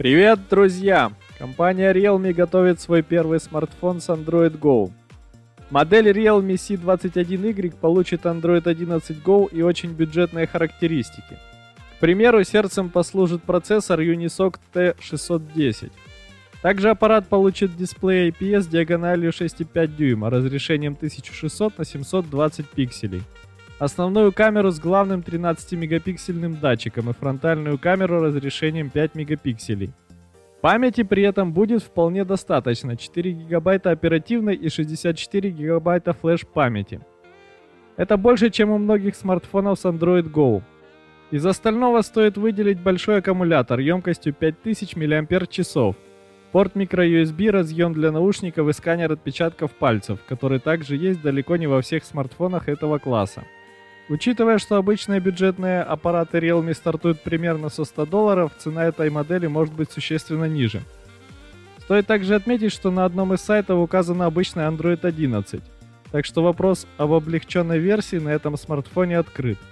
Привет, друзья! Компания Realme готовит свой первый смартфон с Android Go. Модель Realme C21Y получит Android 11 Go и очень бюджетные характеристики. К примеру, сердцем послужит процессор Unisoc T610. Также аппарат получит дисплей IPS диагональю 6,5 дюйма, разрешением 1600 на 720 пикселей. Основную камеру с главным 13-мегапиксельным датчиком и фронтальную камеру разрешением 5 мегапикселей. Памяти при этом будет вполне достаточно, 4 гигабайта оперативной и 64 гигабайта флеш памяти. Это больше, чем у многих смартфонов с Android Go. Из остального стоит выделить большой аккумулятор емкостью 5000 мАч, порт microUSB, разъем для наушников и сканер отпечатков пальцев, который также есть далеко не во всех смартфонах этого класса. Учитывая, что обычные бюджетные аппараты Realme стартуют примерно со 100 долларов, цена этой модели может быть существенно ниже. Стоит также отметить, что на одном из сайтов указано обычный Android 11, так что вопрос об облегченной версии на этом смартфоне открыт –